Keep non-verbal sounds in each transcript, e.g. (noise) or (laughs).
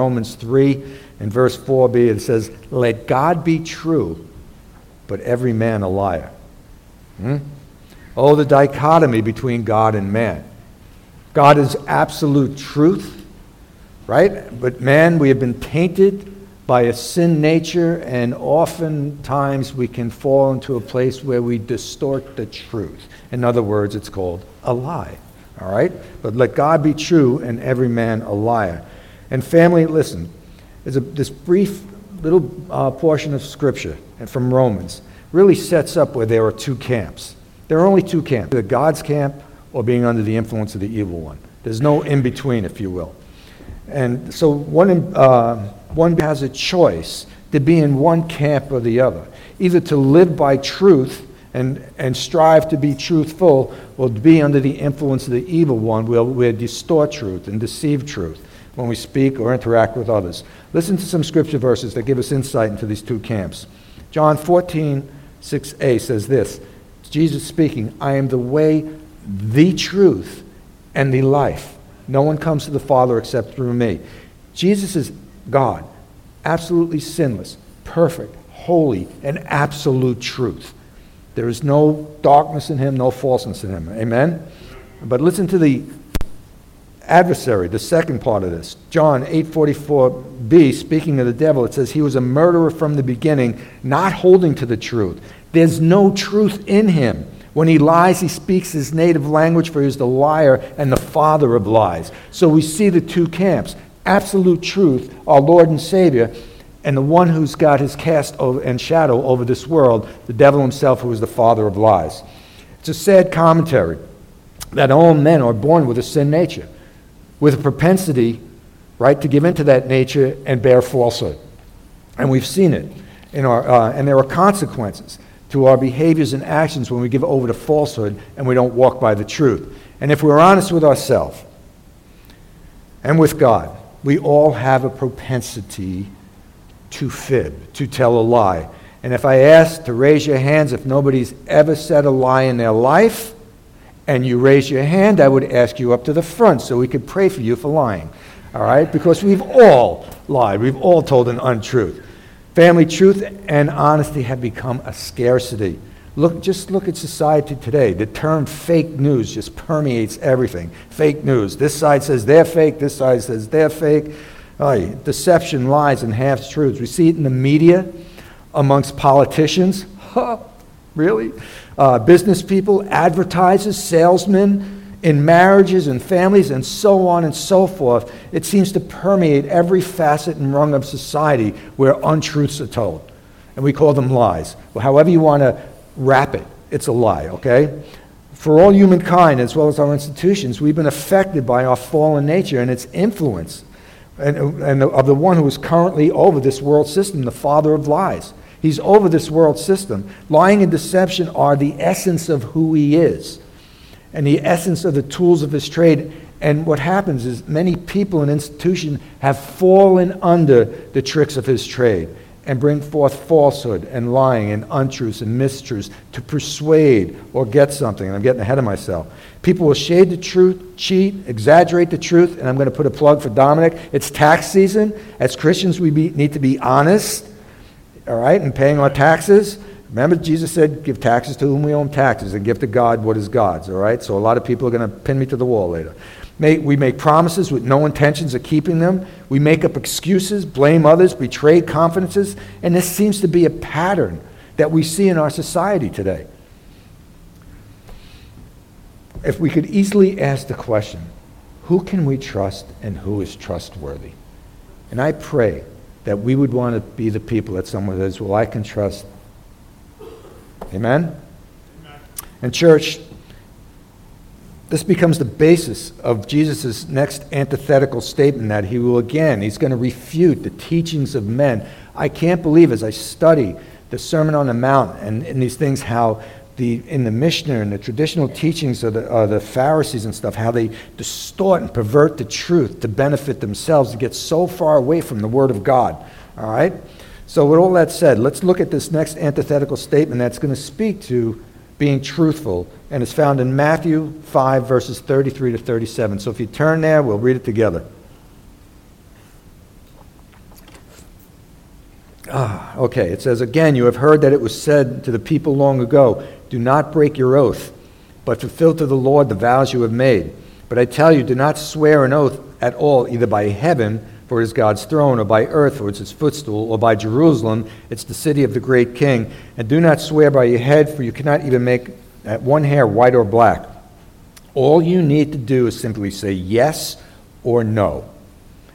Romans 3 and verse 4b, it says, Let God be true, but every man a liar. Hmm? Oh, the dichotomy between God and man. God is absolute truth, right? But man, we have been tainted by a sin nature, and oftentimes we can fall into a place where we distort the truth. In other words, it's called a lie. All right? But let God be true and every man a liar. And family, listen, a, this brief little uh, portion of Scripture from Romans really sets up where there are two camps. There are only two camps the God's camp or being under the influence of the evil one. There's no in between, if you will. And so one, uh, one has a choice to be in one camp or the other, either to live by truth and, and strive to be truthful or to be under the influence of the evil one where we distort truth and deceive truth when we speak or interact with others. Listen to some scripture verses that give us insight into these two camps. John 14, 6a says this Jesus speaking, I am the way, the truth, and the life. No one comes to the Father except through me. Jesus is God, absolutely sinless, perfect, holy, and absolute truth. There is no darkness in him, no falseness in him. Amen? But listen to the adversary, the second part of this. John 8:44b, speaking of the devil, it says he was a murderer from the beginning, not holding to the truth. There's no truth in him. When he lies, he speaks his native language, for he is the liar and the father of lies. So we see the two camps absolute truth, our Lord and Savior, and the one who's got his cast over, and shadow over this world, the devil himself, who is the father of lies. It's a sad commentary that all men are born with a sin nature, with a propensity, right, to give into that nature and bear falsehood. And we've seen it. In our, uh, and there are consequences to our behaviors and actions when we give over to falsehood and we don't walk by the truth. And if we're honest with ourselves and with God, we all have a propensity to fib, to tell a lie. And if I ask to raise your hands if nobody's ever said a lie in their life, and you raise your hand, I would ask you up to the front so we could pray for you for lying. All right? Because we've all lied. We've all told an untruth. Family truth and honesty have become a scarcity. Look, just look at society today. The term fake news just permeates everything. Fake news. This side says they're fake, this side says they're fake. Oh, deception, lies, and half truths. We see it in the media, amongst politicians. Really? Uh, business people, advertisers, salesmen in marriages and families and so on and so forth, it seems to permeate every facet and rung of society where untruths are told. And we call them lies. Well, however you want to wrap it, it's a lie, okay? For all humankind, as well as our institutions, we've been affected by our fallen nature and its influence and, and of the one who is currently over this world system, the father of lies. He's over this world system. Lying and deception are the essence of who he is and the essence of the tools of his trade. And what happens is many people and institutions have fallen under the tricks of his trade and bring forth falsehood and lying and untruths and mistruths to persuade or get something. And I'm getting ahead of myself. People will shade the truth, cheat, exaggerate the truth. And I'm going to put a plug for Dominic. It's tax season. As Christians, we be, need to be honest, all right, and paying our taxes. Remember, Jesus said, give taxes to whom we owe taxes and give to God what is God's, all right? So a lot of people are going to pin me to the wall later. we make promises with no intentions of keeping them. We make up excuses, blame others, betray confidences, and this seems to be a pattern that we see in our society today. If we could easily ask the question, who can we trust and who is trustworthy? And I pray that we would want to be the people that someone says, well, I can trust Amen? Amen? And, church, this becomes the basis of Jesus' next antithetical statement that he will again, he's going to refute the teachings of men. I can't believe as I study the Sermon on the Mount and, and these things how the, in the Mishnah and the traditional teachings of the, of the Pharisees and stuff, how they distort and pervert the truth to benefit themselves to get so far away from the Word of God. All right? So, with all that said, let's look at this next antithetical statement that's going to speak to being truthful, and it's found in Matthew 5, verses 33 to 37. So, if you turn there, we'll read it together. Ah, okay, it says, Again, you have heard that it was said to the people long ago, Do not break your oath, but fulfill to the Lord the vows you have made. But I tell you, do not swear an oath at all, either by heaven, for it is God's throne, or by earth, for it's his footstool, or by Jerusalem, it's the city of the great king. And do not swear by your head, for you cannot even make uh, one hair white or black. All you need to do is simply say yes or no.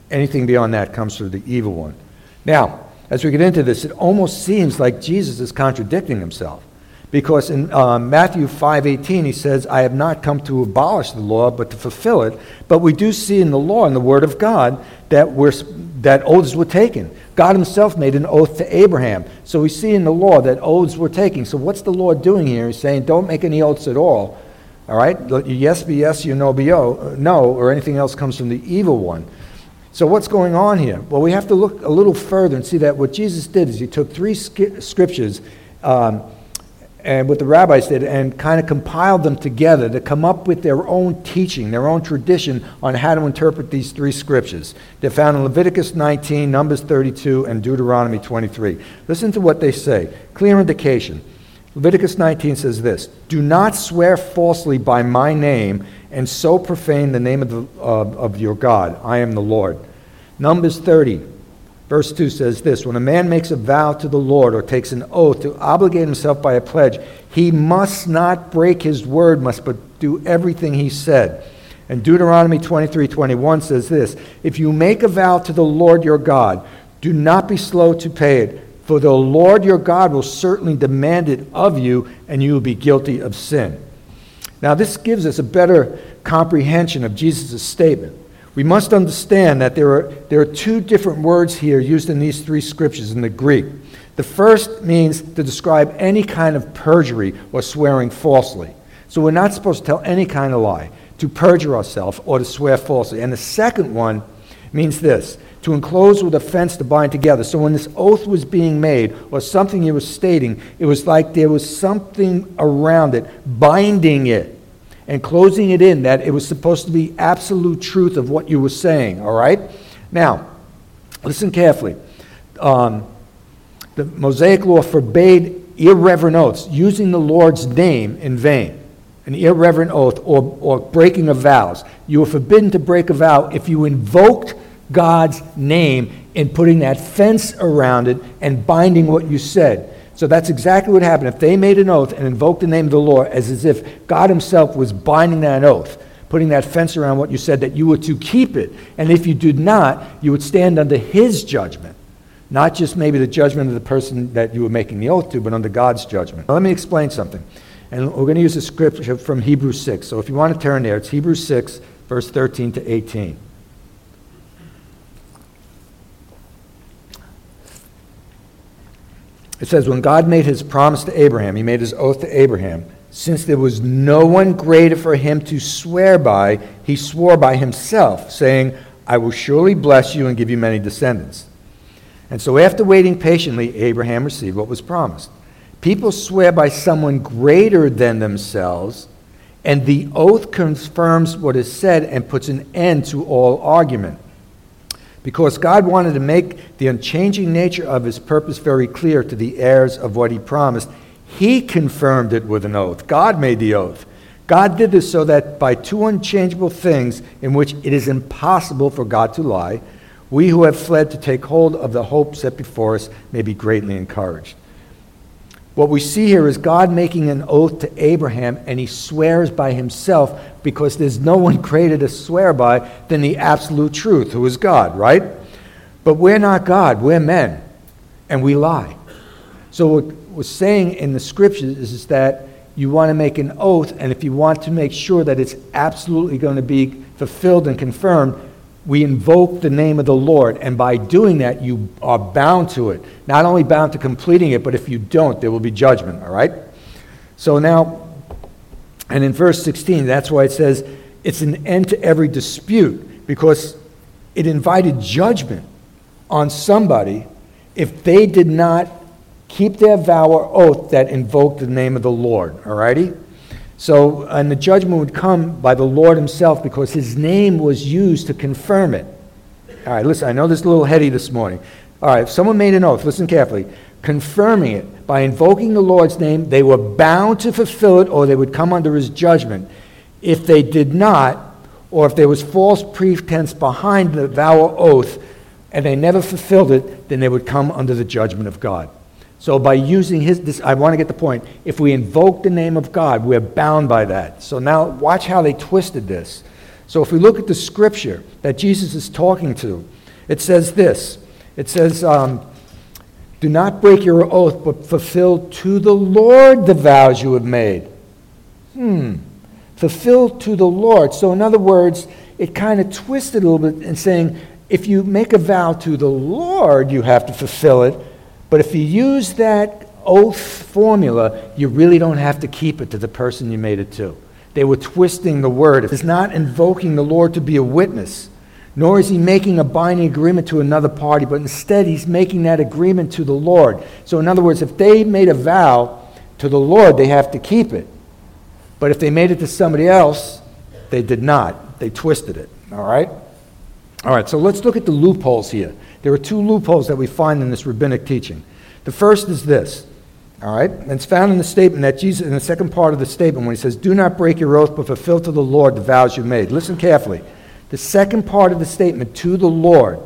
Anything beyond that comes from the evil one. Now, as we get into this, it almost seems like Jesus is contradicting himself. Because in uh, Matthew 5:18 he says, "I have not come to abolish the law, but to fulfill it." But we do see in the law, in the Word of God, that we're, that oaths were taken. God Himself made an oath to Abraham, so we see in the law that oaths were taken. So what's the Lord doing here? He's saying, "Don't make any oaths at all." All right, yes be yes, you no be oh, no, or anything else comes from the evil one. So, what's going on here? Well, we have to look a little further and see that what Jesus did is he took three scriptures um, and what the rabbis did and kind of compiled them together to come up with their own teaching, their own tradition on how to interpret these three scriptures. They're found in Leviticus 19, Numbers 32, and Deuteronomy 23. Listen to what they say. Clear indication. Leviticus 19 says this Do not swear falsely by my name and so profane the name of, the, of your God. I am the Lord. Numbers 30, verse 2 says this When a man makes a vow to the Lord or takes an oath to obligate himself by a pledge, he must not break his word, must but do everything he said. And Deuteronomy 23 21 says this If you make a vow to the Lord your God, do not be slow to pay it for the Lord your God will certainly demand it of you, and you will be guilty of sin. Now, this gives us a better comprehension of Jesus' statement. We must understand that there are, there are two different words here used in these three scriptures in the Greek. The first means to describe any kind of perjury or swearing falsely. So we're not supposed to tell any kind of lie, to perjure ourselves, or to swear falsely. And the second one means this to enclose with a fence to bind together. So when this oath was being made or something he was stating, it was like there was something around it, binding it and closing it in, that it was supposed to be absolute truth of what you were saying, all right? Now, listen carefully. Um, the Mosaic law forbade irreverent oaths, using the Lord's name in vain, an irreverent oath, or, or breaking of vows. You were forbidden to break a vow if you invoked God's name in putting that fence around it and binding what you said. So that's exactly what happened. If they made an oath and invoked the name of the Lord as, as if God Himself was binding that oath, putting that fence around what you said, that you were to keep it. And if you did not, you would stand under His judgment. Not just maybe the judgment of the person that you were making the oath to, but under God's judgment. Now, let me explain something. And we're going to use a scripture from Hebrews 6. So if you want to turn there, it's Hebrews 6, verse 13 to 18. It says, when God made his promise to Abraham, he made his oath to Abraham, since there was no one greater for him to swear by, he swore by himself, saying, I will surely bless you and give you many descendants. And so, after waiting patiently, Abraham received what was promised. People swear by someone greater than themselves, and the oath confirms what is said and puts an end to all argument. Because God wanted to make the unchanging nature of his purpose very clear to the heirs of what he promised, he confirmed it with an oath. God made the oath. God did this so that by two unchangeable things in which it is impossible for God to lie, we who have fled to take hold of the hope set before us may be greatly encouraged. What we see here is God making an oath to Abraham, and he swears by himself because there's no one (laughs) greater to swear by than the absolute truth, who is God, right? But we're not God, we're men, and we lie. So, what we're saying in the scriptures is that you want to make an oath, and if you want to make sure that it's absolutely going to be fulfilled and confirmed, we invoke the name of the Lord, and by doing that, you are bound to it. Not only bound to completing it, but if you don't, there will be judgment, all right? So now, and in verse 16, that's why it says it's an end to every dispute, because it invited judgment on somebody if they did not keep their vow or oath that invoked the name of the Lord, all righty? So, and the judgment would come by the Lord Himself because His name was used to confirm it. All right, listen, I know this is a little heady this morning. All right, if someone made an oath, listen carefully, confirming it by invoking the Lord's name, they were bound to fulfill it or they would come under his judgment. If they did not, or if there was false pretense behind the vow or oath and they never fulfilled it, then they would come under the judgment of God. So by using his, this, I want to get the point. If we invoke the name of God, we're bound by that. So now watch how they twisted this. So if we look at the scripture that Jesus is talking to, it says this. It says, um, "Do not break your oath, but fulfill to the Lord the vows you have made." Hmm. Fulfill to the Lord. So in other words, it kind of twisted a little bit in saying, if you make a vow to the Lord, you have to fulfill it. But if you use that oath formula, you really don't have to keep it to the person you made it to. They were twisting the word. It's not invoking the Lord to be a witness, nor is he making a binding agreement to another party, but instead he's making that agreement to the Lord. So, in other words, if they made a vow to the Lord, they have to keep it. But if they made it to somebody else, they did not. They twisted it. All right? All right, so let's look at the loopholes here. There are two loopholes that we find in this rabbinic teaching. The first is this, all right? And it's found in the statement that Jesus, in the second part of the statement, when he says, Do not break your oath, but fulfill to the Lord the vows you made. Listen carefully. The second part of the statement, to the Lord,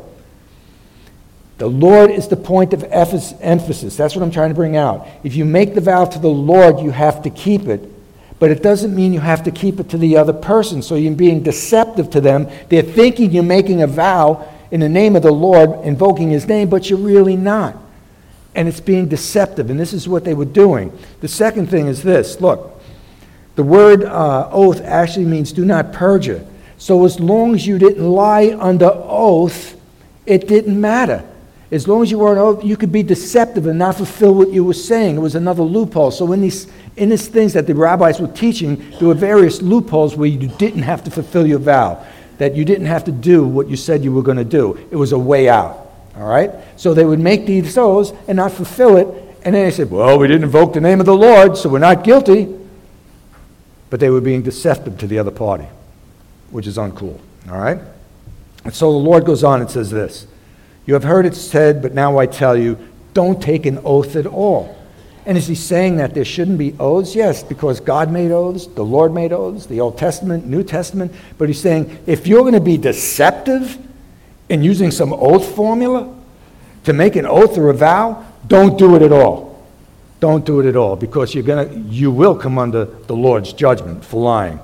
the Lord is the point of emphasis. That's what I'm trying to bring out. If you make the vow to the Lord, you have to keep it. But it doesn't mean you have to keep it to the other person. So you're being deceptive to them. They're thinking you're making a vow in the name of the Lord, invoking his name, but you're really not. And it's being deceptive, and this is what they were doing. The second thing is this look, the word uh, oath actually means do not perjure. So as long as you didn't lie under oath, it didn't matter. As long as you were an oath, you could be deceptive and not fulfill what you were saying. It was another loophole. So in these, in these things that the rabbis were teaching, there were various loopholes where you didn't have to fulfill your vow that you didn't have to do what you said you were going to do. It was a way out. All right? So they would make these oaths and not fulfill it. And then they said, well, we didn't invoke the name of the Lord, so we're not guilty. But they were being deceptive to the other party, which is uncool. All right? And so the Lord goes on and says this You have heard it said, but now I tell you, don't take an oath at all and is he saying that there shouldn't be oaths? Yes, because God made oaths, the Lord made oaths, the Old Testament, New Testament. But he's saying if you're going to be deceptive in using some oath formula to make an oath or a vow, don't do it at all. Don't do it at all because you're gonna, you will come under the Lord's judgment for lying.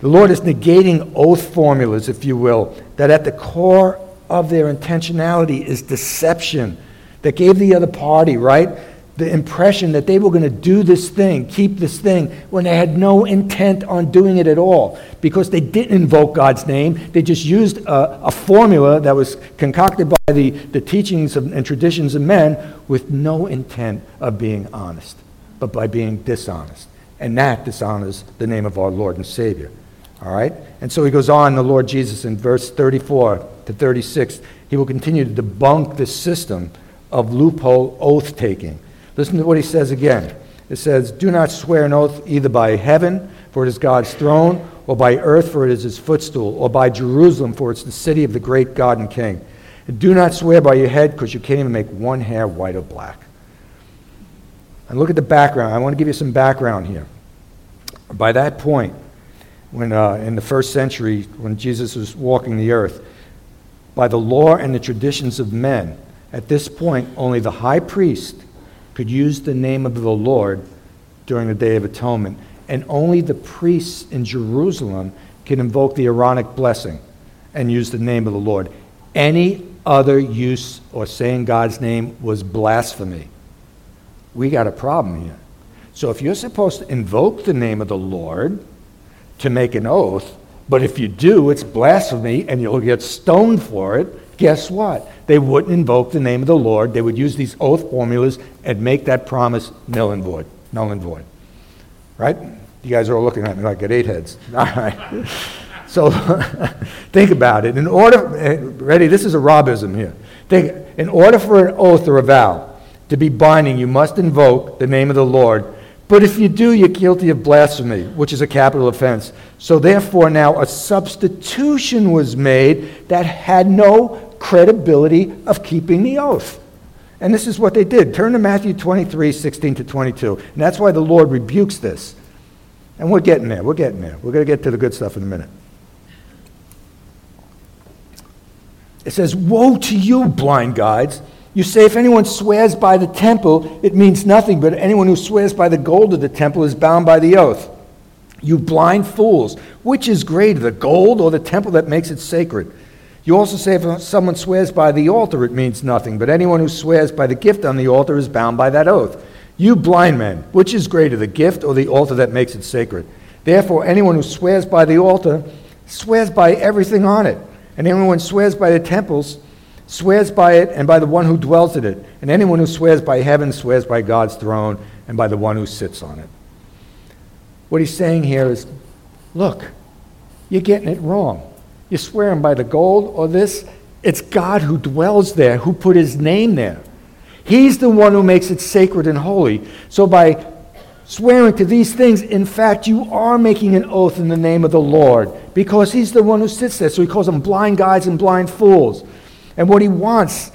The Lord is negating oath formulas, if you will, that at the core of their intentionality is deception that gave the other party, right? The impression that they were going to do this thing, keep this thing, when they had no intent on doing it at all because they didn't invoke God's name. They just used a, a formula that was concocted by the, the teachings of, and traditions of men with no intent of being honest, but by being dishonest. And that dishonors the name of our Lord and Savior. All right? And so he goes on, the Lord Jesus, in verse 34 to 36, he will continue to debunk this system of loophole oath taking Listen to what he says again. It says, Do not swear an oath either by heaven, for it is God's throne, or by earth, for it is his footstool, or by Jerusalem, for it's the city of the great God and King. And do not swear by your head, because you can't even make one hair white or black. And look at the background. I want to give you some background here. By that point, when uh, in the first century, when Jesus was walking the earth, by the law and the traditions of men, at this point, only the high priest could use the name of the Lord during the Day of Atonement. And only the priests in Jerusalem can invoke the Aaronic blessing and use the name of the Lord. Any other use or saying God's name was blasphemy. We got a problem here. So if you're supposed to invoke the name of the Lord to make an oath, but if you do, it's blasphemy and you'll get stoned for it, guess what? They wouldn't invoke the name of the Lord. They would use these oath formulas and make that promise null and void. Null and void. Right? You guys are all looking at me like I got eight heads. (laughs) All right. So (laughs) think about it. In order, eh, ready, this is a Robism here. Think, in order for an oath or a vow to be binding, you must invoke the name of the Lord. But if you do, you're guilty of blasphemy, which is a capital offense. So therefore, now a substitution was made that had no credibility of keeping the oath. And this is what they did. Turn to Matthew 23, 16 to 22. And that's why the Lord rebukes this. And we're getting there. We're getting there. We're going to get to the good stuff in a minute. It says, Woe to you, blind guides! You say, if anyone swears by the temple, it means nothing, but anyone who swears by the gold of the temple is bound by the oath. You blind fools, which is greater, the gold or the temple that makes it sacred? You also say, if someone swears by the altar, it means nothing, but anyone who swears by the gift on the altar is bound by that oath. You blind men, which is greater, the gift or the altar that makes it sacred? Therefore, anyone who swears by the altar swears by everything on it, and anyone who swears by the temples swears by it and by the one who dwells in it. And anyone who swears by heaven swears by God's throne and by the one who sits on it. What he's saying here is look, you're getting it wrong. You're swearing by the gold or this. It's God who dwells there, who put his name there. He's the one who makes it sacred and holy. So by swearing to these things, in fact, you are making an oath in the name of the Lord because he's the one who sits there. So he calls them blind guides and blind fools. And what he wants,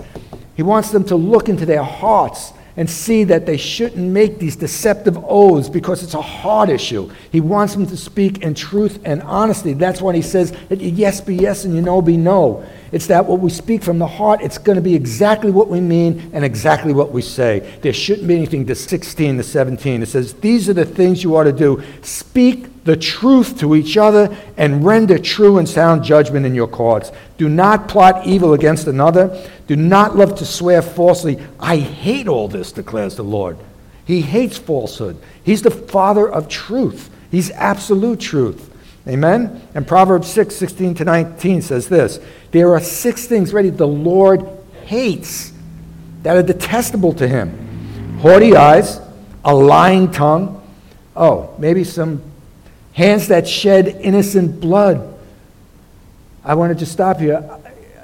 he wants them to look into their hearts and see that they shouldn't make these deceptive oaths because it's a heart issue. He wants them to speak in truth and honesty. That's why he says that yes be yes and you no be no. It's that what we speak from the heart, it's going to be exactly what we mean and exactly what we say. There shouldn't be anything to 16 to 17. It says, These are the things you ought to do. Speak the truth to each other and render true and sound judgment in your courts. Do not plot evil against another. Do not love to swear falsely. I hate all this, declares the Lord. He hates falsehood. He's the father of truth, He's absolute truth. Amen? And Proverbs 6 16 to 19 says this There are six things ready the Lord hates that are detestable to him haughty eyes, a lying tongue. Oh, maybe some hands that shed innocent blood. I wanted to stop here.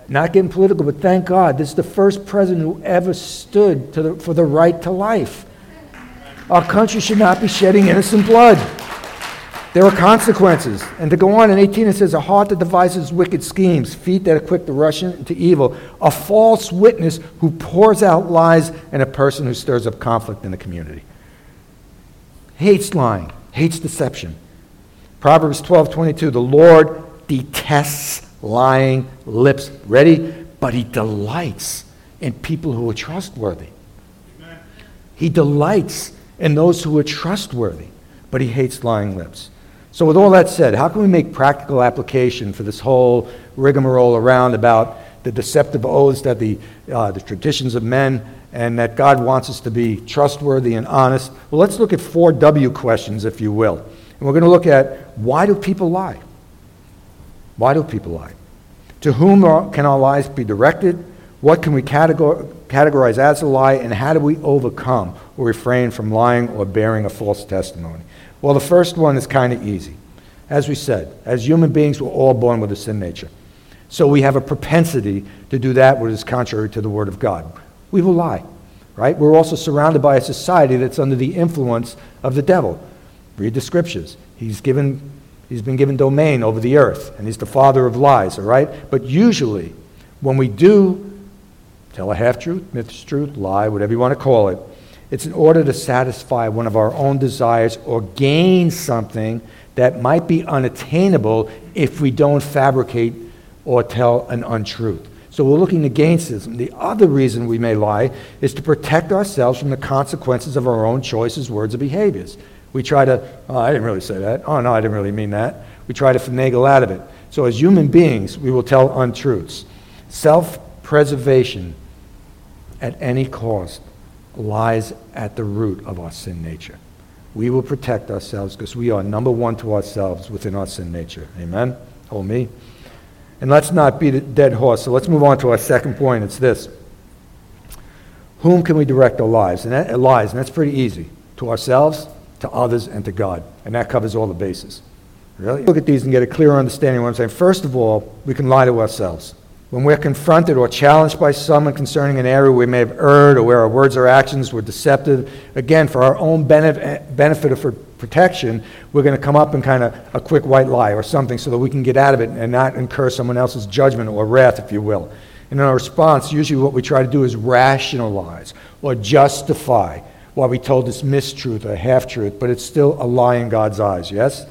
Not getting political, but thank God, this is the first president who ever stood the, for the right to life. Our country should not be shedding innocent blood. There are consequences. And to go on in 18, it says, A heart that devises wicked schemes, feet that are quick to rush into evil, a false witness who pours out lies, and a person who stirs up conflict in the community. Hates lying, hates deception. Proverbs 12 22, the Lord detests lying lips. Ready? But he delights in people who are trustworthy. Amen. He delights in those who are trustworthy, but he hates lying lips. So, with all that said, how can we make practical application for this whole rigmarole around about the deceptive oaths that the, uh, the traditions of men and that God wants us to be trustworthy and honest? Well, let's look at four W questions, if you will. And we're going to look at why do people lie? Why do people lie? To whom are, can our lies be directed? What can we categor- categorize as a lie? And how do we overcome or refrain from lying or bearing a false testimony? Well, the first one is kind of easy. As we said, as human beings, we're all born with a sin nature. So we have a propensity to do that which is contrary to the Word of God. We will lie, right? We're also surrounded by a society that's under the influence of the devil. Read the scriptures. He's, given, he's been given domain over the earth, and he's the father of lies, all right? But usually, when we do tell a half truth, myth truth, lie, whatever you want to call it, it's in order to satisfy one of our own desires or gain something that might be unattainable if we don't fabricate or tell an untruth. So we're looking to gain something. The other reason we may lie is to protect ourselves from the consequences of our own choices, words, or behaviors. We try to, oh, I didn't really say that. Oh, no, I didn't really mean that. We try to finagle out of it. So as human beings, we will tell untruths. Self preservation at any cost lies at the root of our sin nature. We will protect ourselves because we are number one to ourselves within our sin nature. Amen? Oh, me. And let's not beat a dead horse. So let's move on to our second point. It's this Whom can we direct our lives? And that, uh, lies, and that's pretty easy. To ourselves, to others, and to God. And that covers all the bases. Really? Look at these and get a clearer understanding of what I'm saying. First of all, we can lie to ourselves. When we're confronted or challenged by someone concerning an area we may have erred or where our words or actions were deceptive, again, for our own benefit or for protection, we're going to come up and kind of a quick white lie or something so that we can get out of it and not incur someone else's judgment or wrath, if you will. And in our response, usually what we try to do is rationalize or justify why we told this mistruth or half truth, but it's still a lie in God's eyes, yes?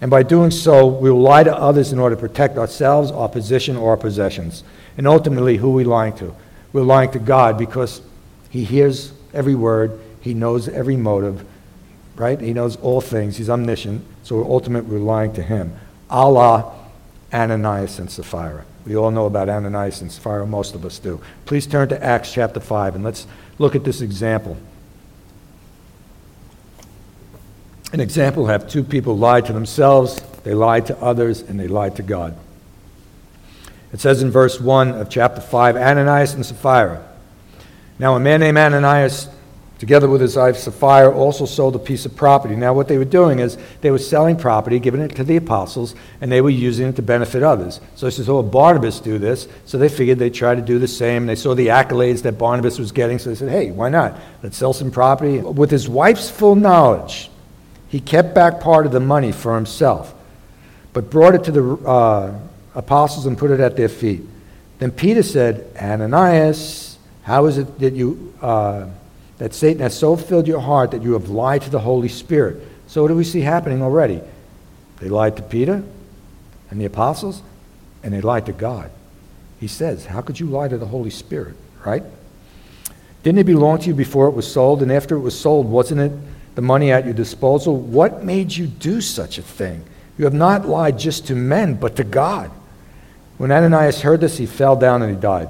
And by doing so, we will lie to others in order to protect ourselves, our position, or our possessions. And ultimately, who are we lying to? We're lying to God because He hears every word, He knows every motive, right? He knows all things, He's omniscient. So ultimately, we're lying to Him. Allah, Ananias and Sapphira. We all know about Ananias and Sapphira, most of us do. Please turn to Acts chapter 5 and let's look at this example. An example have two people lied to themselves, they lied to others, and they lied to God. It says in verse 1 of chapter 5 Ananias and Sapphira. Now, a man named Ananias together with his wife Sapphira, also sold a piece of property. Now, what they were doing is they were selling property, giving it to the apostles, and they were using it to benefit others. So he says, Oh, Barnabas do this. So they figured they'd try to do the same. They saw the accolades that Barnabas was getting, so they said, Hey, why not? Let's sell some property. With his wife's full knowledge, he kept back part of the money for himself, but brought it to the uh, apostles and put it at their feet. Then Peter said, Ananias, how is it that you. Uh, that Satan has so filled your heart that you have lied to the Holy Spirit. So, what do we see happening already? They lied to Peter and the apostles, and they lied to God. He says, How could you lie to the Holy Spirit, right? Didn't it belong to you before it was sold? And after it was sold, wasn't it the money at your disposal? What made you do such a thing? You have not lied just to men, but to God. When Ananias heard this, he fell down and he died.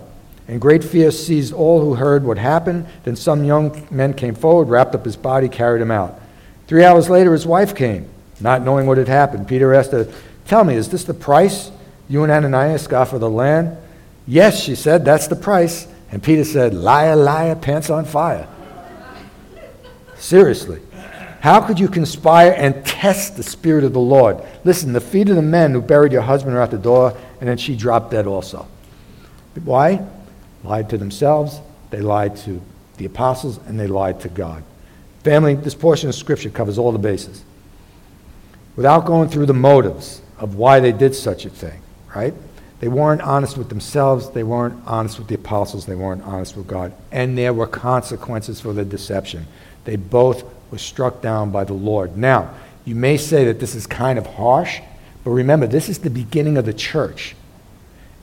And great fear seized all who heard what happened. Then some young men came forward, wrapped up his body, carried him out. Three hours later, his wife came, not knowing what had happened. Peter asked her, Tell me, is this the price you and Ananias got for the land? Yes, she said, that's the price. And Peter said, Liar, liar, pants on fire. Seriously. How could you conspire and test the Spirit of the Lord? Listen, the feet of the men who buried your husband are at the door, and then she dropped dead also. Why? lied to themselves, they lied to the apostles, and they lied to God. Family, this portion of Scripture covers all the bases. Without going through the motives of why they did such a thing, right? They weren't honest with themselves, they weren't honest with the apostles, they weren't honest with God. And there were consequences for their deception. They both were struck down by the Lord. Now, you may say that this is kind of harsh, but remember, this is the beginning of the church.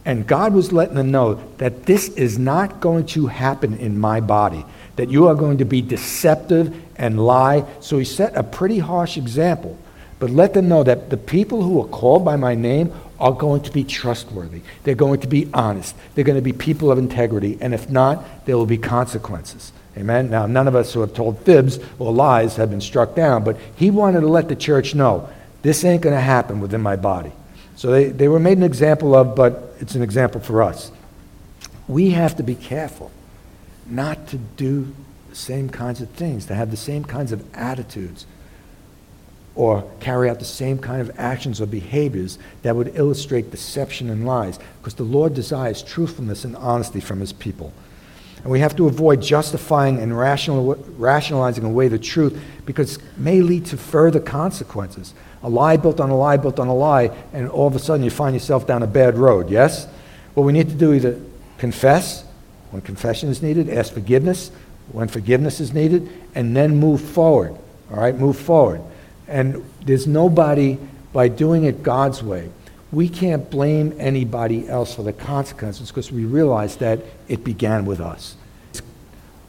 And God was letting them know that this is not going to happen in my body, that you are going to be deceptive and lie. So he set a pretty harsh example. But let them know that the people who are called by my name are going to be trustworthy. They're going to be honest. They're going to be people of integrity. And if not, there will be consequences. Amen. Now, none of us who have told fibs or lies have been struck down, but he wanted to let the church know this ain't going to happen within my body. So they, they were made an example of, but it's an example for us. We have to be careful not to do the same kinds of things, to have the same kinds of attitudes, or carry out the same kind of actions or behaviors that would illustrate deception and lies, because the Lord desires truthfulness and honesty from his people. And we have to avoid justifying and rational, rationalizing away the truth because it may lead to further consequences. A lie built on a lie built on a lie, and all of a sudden you find yourself down a bad road, yes? What we need to do either confess when confession is needed, ask forgiveness when forgiveness is needed, and then move forward. All right, move forward. And there's nobody, by doing it God's way, we can't blame anybody else for the consequences because we realize that it began with us.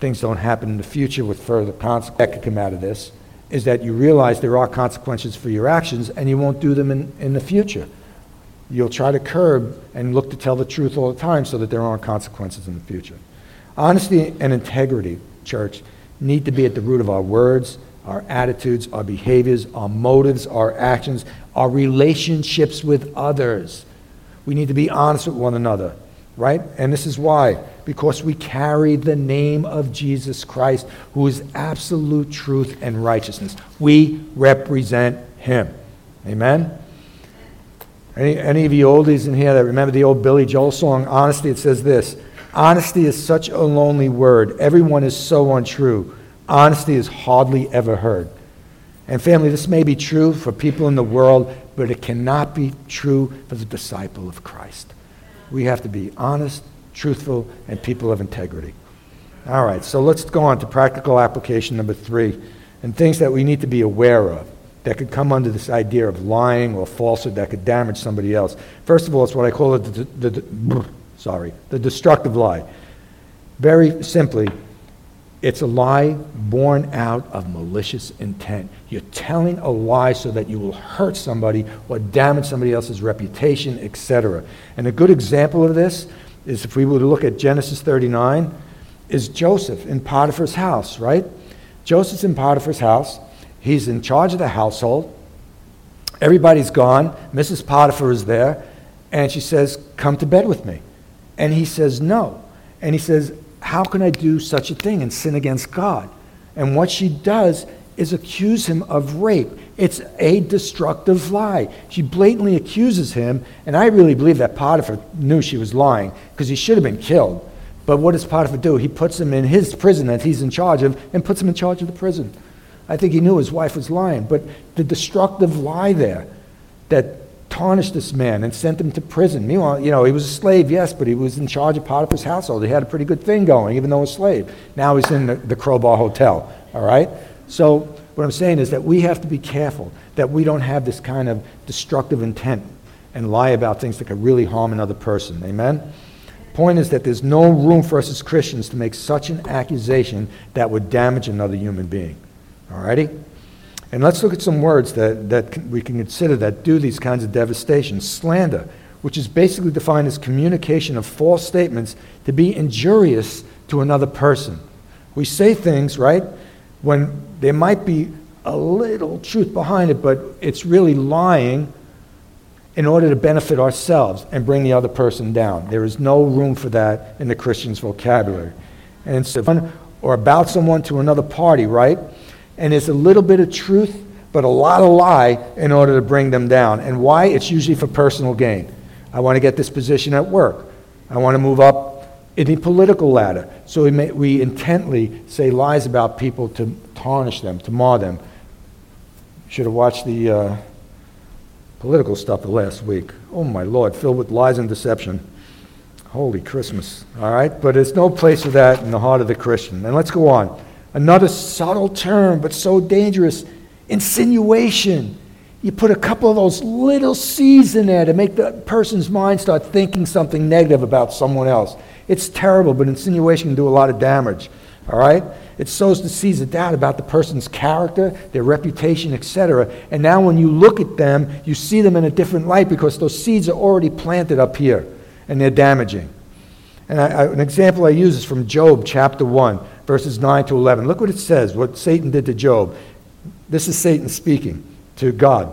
Things don't happen in the future with further consequences that could come out of this is that you realize there are consequences for your actions and you won't do them in, in the future. You'll try to curb and look to tell the truth all the time so that there aren't consequences in the future. Honesty and integrity, church, need to be at the root of our words, our attitudes, our behaviors, our motives, our actions, our relationships with others. We need to be honest with one another, right? And this is why because we carry the name of Jesus Christ, who is absolute truth and righteousness. We represent him. Amen? Any, any of you oldies in here that remember the old Billy Joel song, Honesty? It says this Honesty is such a lonely word. Everyone is so untrue. Honesty is hardly ever heard. And family, this may be true for people in the world, but it cannot be true for the disciple of Christ. We have to be honest, truthful, and people of integrity. All right, so let's go on to practical application number three and things that we need to be aware of that could come under this idea of lying or falsehood that could damage somebody else. First of all, it's what I call it the, the, the sorry, the destructive lie. Very simply, it's a lie born out of malicious intent. You're telling a lie so that you will hurt somebody or damage somebody else's reputation, etc. And a good example of this is if we were to look at Genesis 39, is Joseph in Potiphar's house, right? Joseph's in Potiphar's house. He's in charge of the household. Everybody's gone. Mrs. Potiphar is there. And she says, Come to bed with me. And he says, No. And he says, how can I do such a thing and sin against God? And what she does is accuse him of rape. It's a destructive lie. She blatantly accuses him, and I really believe that Potiphar knew she was lying because he should have been killed. But what does Potiphar do? He puts him in his prison that he's in charge of and puts him in charge of the prison. I think he knew his wife was lying, but the destructive lie there that tarnished this man and sent him to prison. Meanwhile, you know, he was a slave, yes, but he was in charge of Potiphar's household. He had a pretty good thing going, even though a slave. Now he's in the, the Crowbar Hotel, all right? So what I'm saying is that we have to be careful that we don't have this kind of destructive intent and lie about things that could really harm another person. Amen? Point is that there's no room for us as Christians to make such an accusation that would damage another human being. All righty? And let's look at some words that, that we can consider that do these kinds of devastation. Slander, which is basically defined as communication of false statements to be injurious to another person. We say things, right, when there might be a little truth behind it, but it's really lying in order to benefit ourselves and bring the other person down. There is no room for that in the Christian's vocabulary. And it's or about someone to another party, right? And it's a little bit of truth, but a lot of lie in order to bring them down. And why? It's usually for personal gain. I want to get this position at work. I want to move up in the political ladder. So we, may, we intently say lies about people to tarnish them, to mar them. Should have watched the uh, political stuff the last week. Oh my Lord, filled with lies and deception. Holy Christmas. All right? But it's no place for that in the heart of the Christian. And let's go on. Another subtle term, but so dangerous insinuation. You put a couple of those little seeds in there to make the person's mind start thinking something negative about someone else. It's terrible, but insinuation can do a lot of damage. All right? It sows the seeds of doubt about the person's character, their reputation, etc. And now when you look at them, you see them in a different light because those seeds are already planted up here and they're damaging. And I, I, an example I use is from Job chapter 1 verses 9 to 11. Look what it says, what Satan did to Job. This is Satan speaking to God.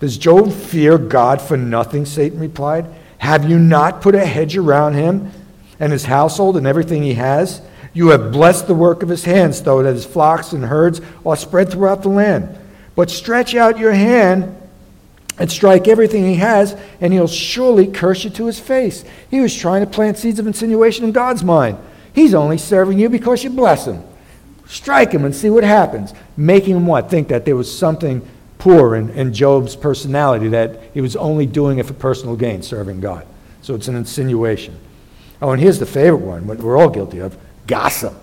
Does Job fear God for nothing? Satan replied. Have you not put a hedge around him and his household and everything he has? You have blessed the work of his hands, though that his flocks and herds are spread throughout the land. But stretch out your hand and strike everything he has, and he'll surely curse you to his face. He was trying to plant seeds of insinuation in God's mind. He's only serving you because you bless him. Strike him and see what happens. Making him what? Think that there was something poor in, in Job's personality, that he was only doing it for personal gain, serving God. So it's an insinuation. Oh, and here's the favorite one, what we're all guilty of gossip.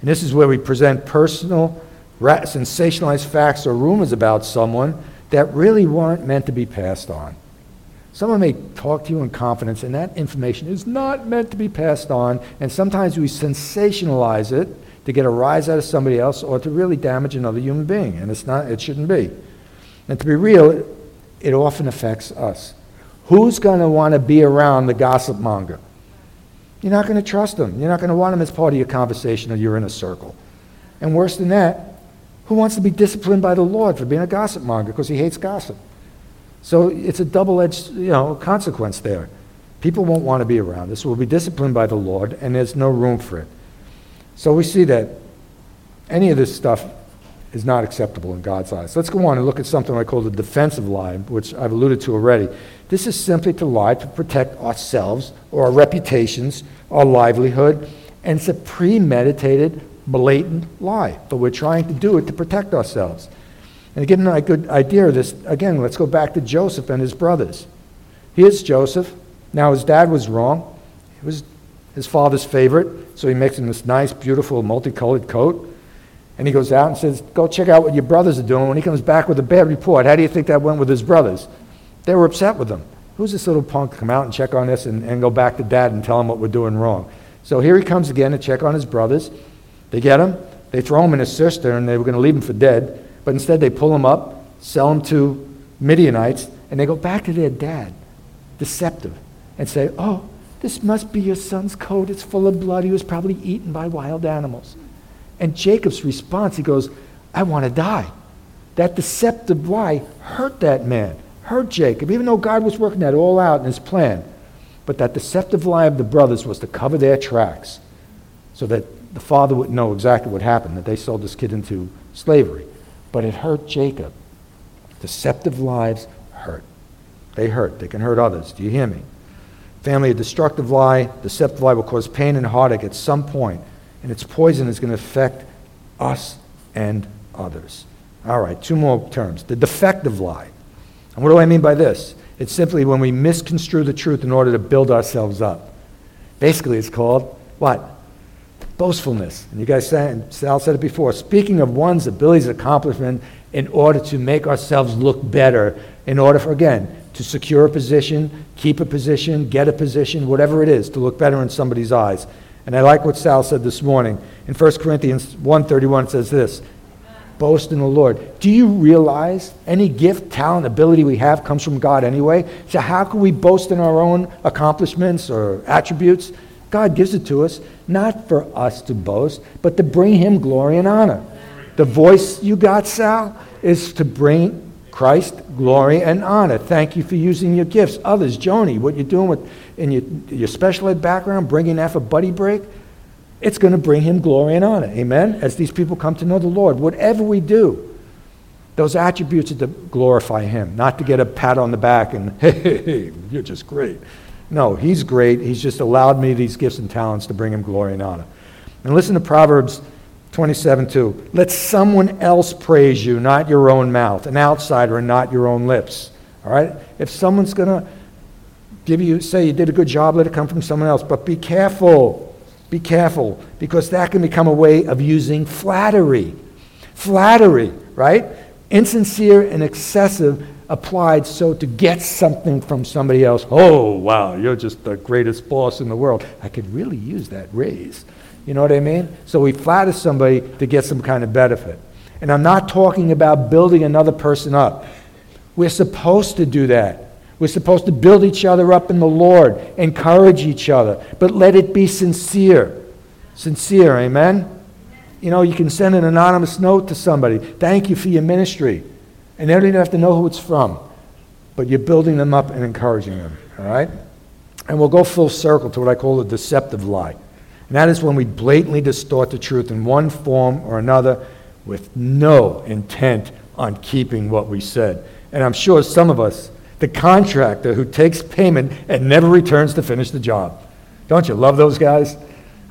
And this is where we present personal, sensationalized facts or rumors about someone that really weren't meant to be passed on. Someone may talk to you in confidence, and that information is not meant to be passed on. And sometimes we sensationalize it to get a rise out of somebody else or to really damage another human being. And it's not, it shouldn't be. And to be real, it, it often affects us. Who's going to want to be around the gossip monger? You're not going to trust them. You're not going to want them as part of your conversation or you're in a circle. And worse than that, who wants to be disciplined by the Lord for being a gossip monger because he hates gossip? So it's a double-edged, you know, consequence there. People won't want to be around this. We'll be disciplined by the Lord, and there's no room for it. So we see that any of this stuff is not acceptable in God's eyes. Let's go on and look at something I call the defensive lie, which I've alluded to already. This is simply to lie to protect ourselves or our reputations, our livelihood, and it's a premeditated, blatant lie. But we're trying to do it to protect ourselves. And to get a good idea of this, again, let's go back to Joseph and his brothers. Here's Joseph. Now, his dad was wrong. He was his father's favorite, so he makes him this nice, beautiful, multicolored coat. And he goes out and says, Go check out what your brothers are doing. When he comes back with a bad report, how do you think that went with his brothers? They were upset with him. Who's this little punk come out and check on us and, and go back to dad and tell him what we're doing wrong? So here he comes again to check on his brothers. They get him, they throw him in a cistern, they were going to leave him for dead, but instead they pull him up, sell him to Midianites, and they go back to their dad, deceptive, and say, Oh, this must be your son's coat. It's full of blood. He was probably eaten by wild animals. And Jacob's response, he goes, I want to die. That deceptive lie hurt that man, hurt Jacob, even though God was working that all out in his plan. But that deceptive lie of the brothers was to cover their tracks so that the father wouldn't know exactly what happened, that they sold this kid into slavery. But it hurt Jacob. Deceptive lies hurt. They hurt. They can hurt others. Do you hear me? Family, a destructive lie, deceptive lie will cause pain and heartache at some point, and its poison is going to affect us and others. All right, two more terms. The defective lie. And what do I mean by this? It's simply when we misconstrue the truth in order to build ourselves up. Basically, it's called what? Boastfulness. And you guys said, Sal said it before. Speaking of one's abilities, accomplishment, in order to make ourselves look better, in order for, again, to secure a position, keep a position, get a position, whatever it is, to look better in somebody's eyes. And I like what Sal said this morning. In 1 Corinthians 1.31 it says this, boast in the Lord. Do you realize any gift, talent, ability we have comes from God anyway? So how can we boast in our own accomplishments or attributes? God gives it to us, not for us to boast, but to bring him glory and honor. The voice you got, Sal, is to bring Christ glory and honor. Thank you for using your gifts. Others, Joni, what you're doing with in your, your special ed background, bringing that for buddy break, it's going to bring him glory and honor. Amen? As these people come to know the Lord. Whatever we do, those attributes are to glorify him, not to get a pat on the back and, (laughs) hey, hey, hey, you're just great. No, he's great. He's just allowed me these gifts and talents to bring him glory and honor. And listen to Proverbs 27 2. Let someone else praise you, not your own mouth, an outsider and not your own lips. All right? If someone's going to give you, say you did a good job, let it come from someone else. But be careful be careful because that can become a way of using flattery. Flattery, right? Insincere and excessive applied so to get something from somebody else. Oh, wow, you're just the greatest boss in the world. I could really use that raise. You know what I mean? So we flatter somebody to get some kind of benefit. And I'm not talking about building another person up. We're supposed to do that. We're supposed to build each other up in the Lord, encourage each other, but let it be sincere. Sincere, amen? You know, you can send an anonymous note to somebody. Thank you for your ministry. And they don't even have to know who it's from. But you're building them up and encouraging them, all right? And we'll go full circle to what I call the deceptive lie. And that is when we blatantly distort the truth in one form or another with no intent on keeping what we said. And I'm sure some of us the contractor who takes payment and never returns to finish the job. Don't you love those guys?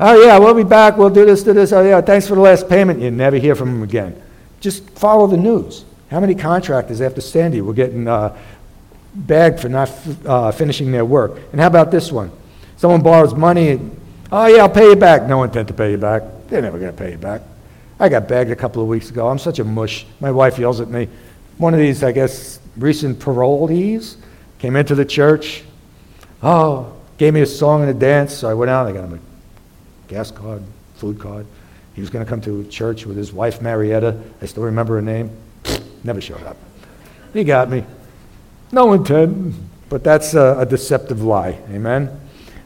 Oh, yeah, we'll be back. We'll do this, do this. Oh, yeah, thanks for the last payment. You never hear from them again. Just follow the news. How many contractors after Sandy were getting uh, bagged for not f- uh, finishing their work? And how about this one? Someone borrows money. And, oh, yeah, I'll pay you back. No intent to pay you back. They're never going to pay you back. I got bagged a couple of weeks ago. I'm such a mush. My wife yells at me. One of these, I guess, recent parolees came into the church. Oh, gave me a song and a dance. So I went out. I got him a gas card, food card. He was going to come to church with his wife, Marietta. I still remember her name. Never showed up. He got me. No intent, but that's a, a deceptive lie. Amen?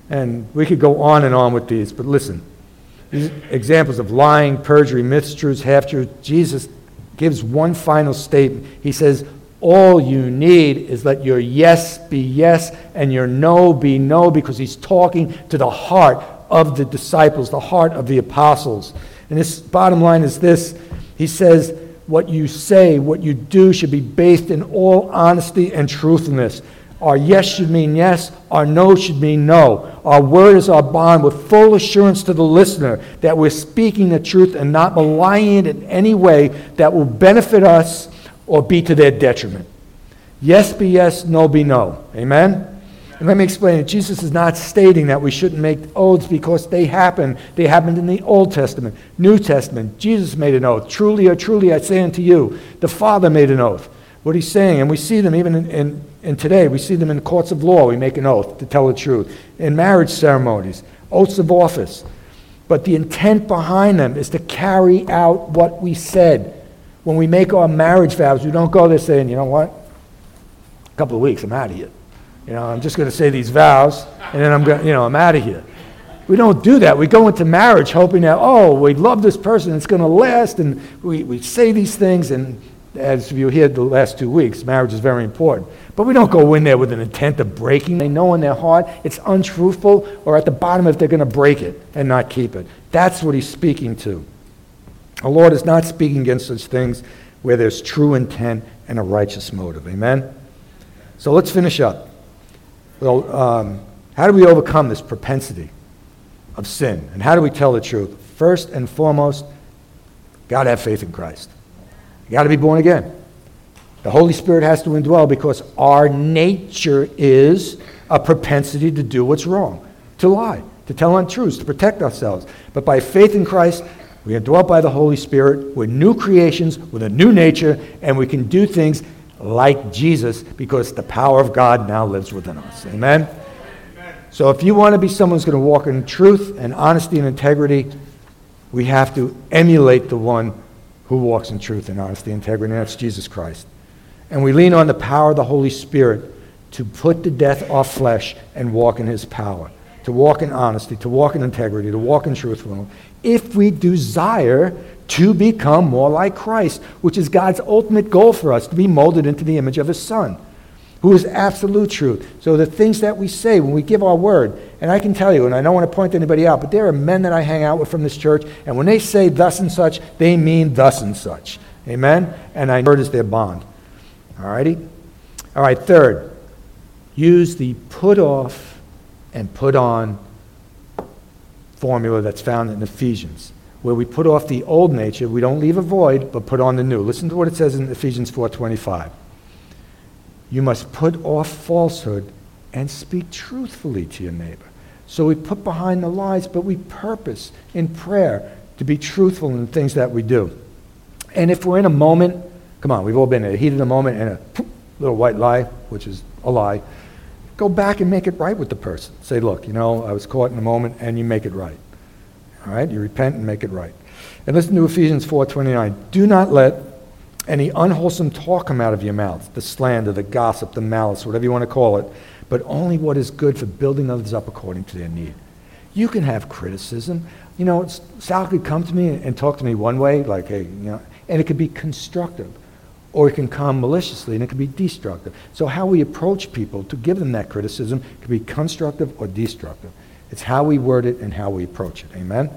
And we could go on and on with these, but listen. These examples of lying, perjury, truths, half truths. Jesus gives one final statement. He says, all you need is let your yes be yes and your no be no because he's talking to the heart of the disciples, the heart of the apostles. And this bottom line is this He says, What you say, what you do should be based in all honesty and truthfulness. Our yes should mean yes, our no should mean no. Our word is our bond with full assurance to the listener that we're speaking the truth and not maligning it in any way that will benefit us or be to their detriment. Yes be yes, no be no. Amen? And let me explain it. Jesus is not stating that we shouldn't make oaths because they happen. They happened in the Old Testament, New Testament. Jesus made an oath. Truly or truly, I say unto you, the Father made an oath. What he's saying, and we see them even in, in, in today, we see them in courts of law. We make an oath to tell the truth. In marriage ceremonies, oaths of office. But the intent behind them is to carry out what we said. When we make our marriage vows, we don't go there saying, you know what? A couple of weeks, I'm out of here. You know, I'm just going to say these vows, and then I'm going, you know, I'm out of here. We don't do that. We go into marriage hoping that, oh, we love this person, it's going to last, and we, we say these things, and as you hear the last two weeks, marriage is very important. But we don't go in there with an intent of breaking. They know in their heart it's untruthful, or at the bottom if they're going to break it and not keep it. That's what he's speaking to. The Lord is not speaking against such things where there's true intent and a righteous motive. Amen? So let's finish up. Well, um, how do we overcome this propensity of sin? And how do we tell the truth? First and foremost, got to have faith in Christ. You got to be born again. The Holy Spirit has to indwell because our nature is a propensity to do what's wrong, to lie, to tell untruths, to protect ourselves. But by faith in Christ, we are dwelt by the Holy Spirit. We're new creations with a new nature, and we can do things like Jesus because the power of God now lives within us. Amen? So if you want to be someone who's going to walk in truth and honesty and integrity, we have to emulate the one who walks in truth and honesty and integrity, and that's Jesus Christ. And we lean on the power of the Holy Spirit to put to death our flesh and walk in his power, to walk in honesty, to walk in integrity, to walk in truthfulness. If we desire to become more like Christ, which is God's ultimate goal for us, to be molded into the image of His Son, who is absolute truth. So the things that we say when we give our word, and I can tell you, and I don't want to point anybody out, but there are men that I hang out with from this church, and when they say thus and such, they mean thus and such. Amen? And I word is their bond. All righty? All right, third, use the put off and put on formula that's found in Ephesians where we put off the old nature, we don't leave a void, but put on the new. Listen to what it says in Ephesians 4:25. You must put off falsehood and speak truthfully to your neighbor. So we put behind the lies, but we purpose in prayer to be truthful in the things that we do. And if we're in a moment, come on, we've all been in a heat of the moment and a little white lie, which is a lie, go back and make it right with the person. Say, look, you know, I was caught in a moment, and you make it right. All right? You repent and make it right. And listen to Ephesians 4:29. Do not let any unwholesome talk come out of your mouth, the slander, the gossip, the malice, whatever you want to call it, but only what is good for building others up according to their need. You can have criticism. You know, Sal could come to me and talk to me one way, like, hey, you know, and it could be constructive, or it can come maliciously and it can be destructive. So how we approach people to give them that criticism can be constructive or destructive. It's how we word it and how we approach it. Amen?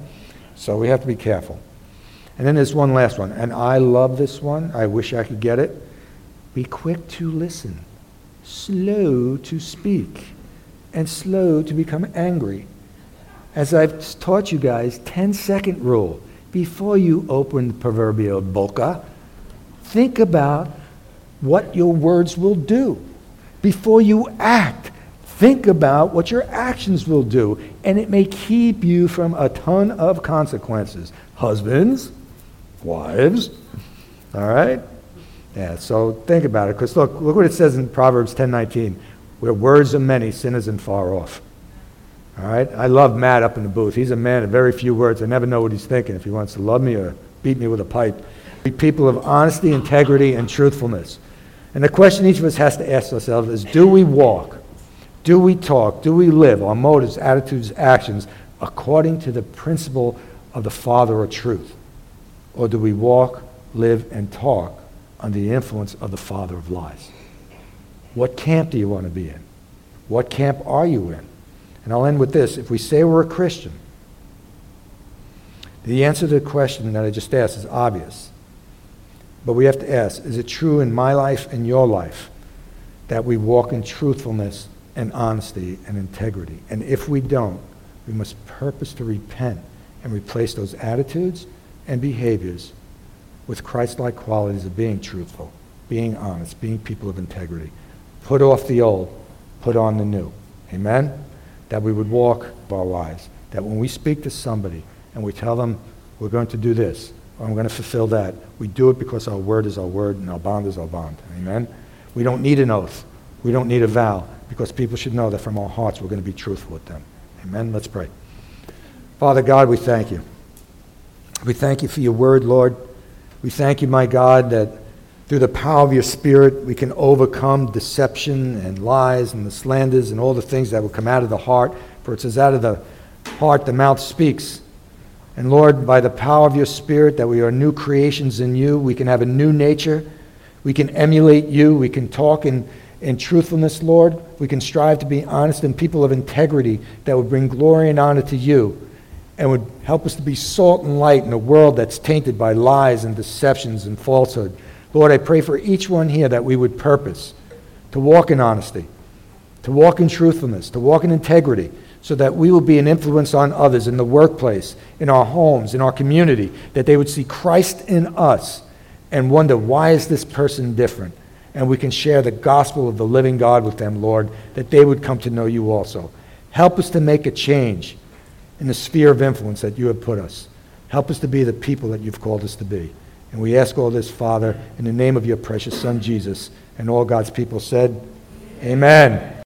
So we have to be careful. And then there's one last one, and I love this one. I wish I could get it. Be quick to listen, slow to speak, and slow to become angry. As I've taught you guys, 10 second rule. Before you open the proverbial boca, think about what your words will do. Before you act, Think about what your actions will do, and it may keep you from a ton of consequences. Husbands, wives, all right? Yeah, so think about it, because look, look what it says in Proverbs 10:19, where words are many, sin isn't far off. All right? I love Matt up in the booth. He's a man of very few words. I never know what he's thinking, if he wants to love me or beat me with a pipe. People of honesty, integrity, and truthfulness. And the question each of us has to ask ourselves is do we walk do we talk? Do we live our motives, attitudes, actions according to the principle of the Father of truth? Or do we walk, live, and talk under the influence of the Father of lies? What camp do you want to be in? What camp are you in? And I'll end with this. If we say we're a Christian, the answer to the question that I just asked is obvious. But we have to ask is it true in my life and your life that we walk in truthfulness and honesty and integrity. And if we don't, we must purpose to repent and replace those attitudes and behaviors with Christ like qualities of being truthful, being honest, being people of integrity. Put off the old, put on the new. Amen? That we would walk our lives. That when we speak to somebody and we tell them we're going to do this I'm going to fulfill that, we do it because our word is our word and our bond is our bond. Amen? We don't need an oath. We don't need a vow because people should know that from our hearts we're going to be truthful with them. Amen? Let's pray. Father God, we thank you. We thank you for your word, Lord. We thank you, my God, that through the power of your Spirit, we can overcome deception and lies and the slanders and all the things that will come out of the heart. For it says, out of the heart the mouth speaks. And Lord, by the power of your Spirit, that we are new creations in you, we can have a new nature. We can emulate you. We can talk in, in truthfulness, Lord. We can strive to be honest and people of integrity that would bring glory and honor to you and would help us to be salt and light in a world that's tainted by lies and deceptions and falsehood. Lord, I pray for each one here that we would purpose to walk in honesty, to walk in truthfulness, to walk in integrity, so that we will be an influence on others in the workplace, in our homes, in our community, that they would see Christ in us and wonder, why is this person different? And we can share the gospel of the living God with them, Lord, that they would come to know you also. Help us to make a change in the sphere of influence that you have put us. Help us to be the people that you've called us to be. And we ask all this, Father, in the name of your precious Son, Jesus. And all God's people said, Amen.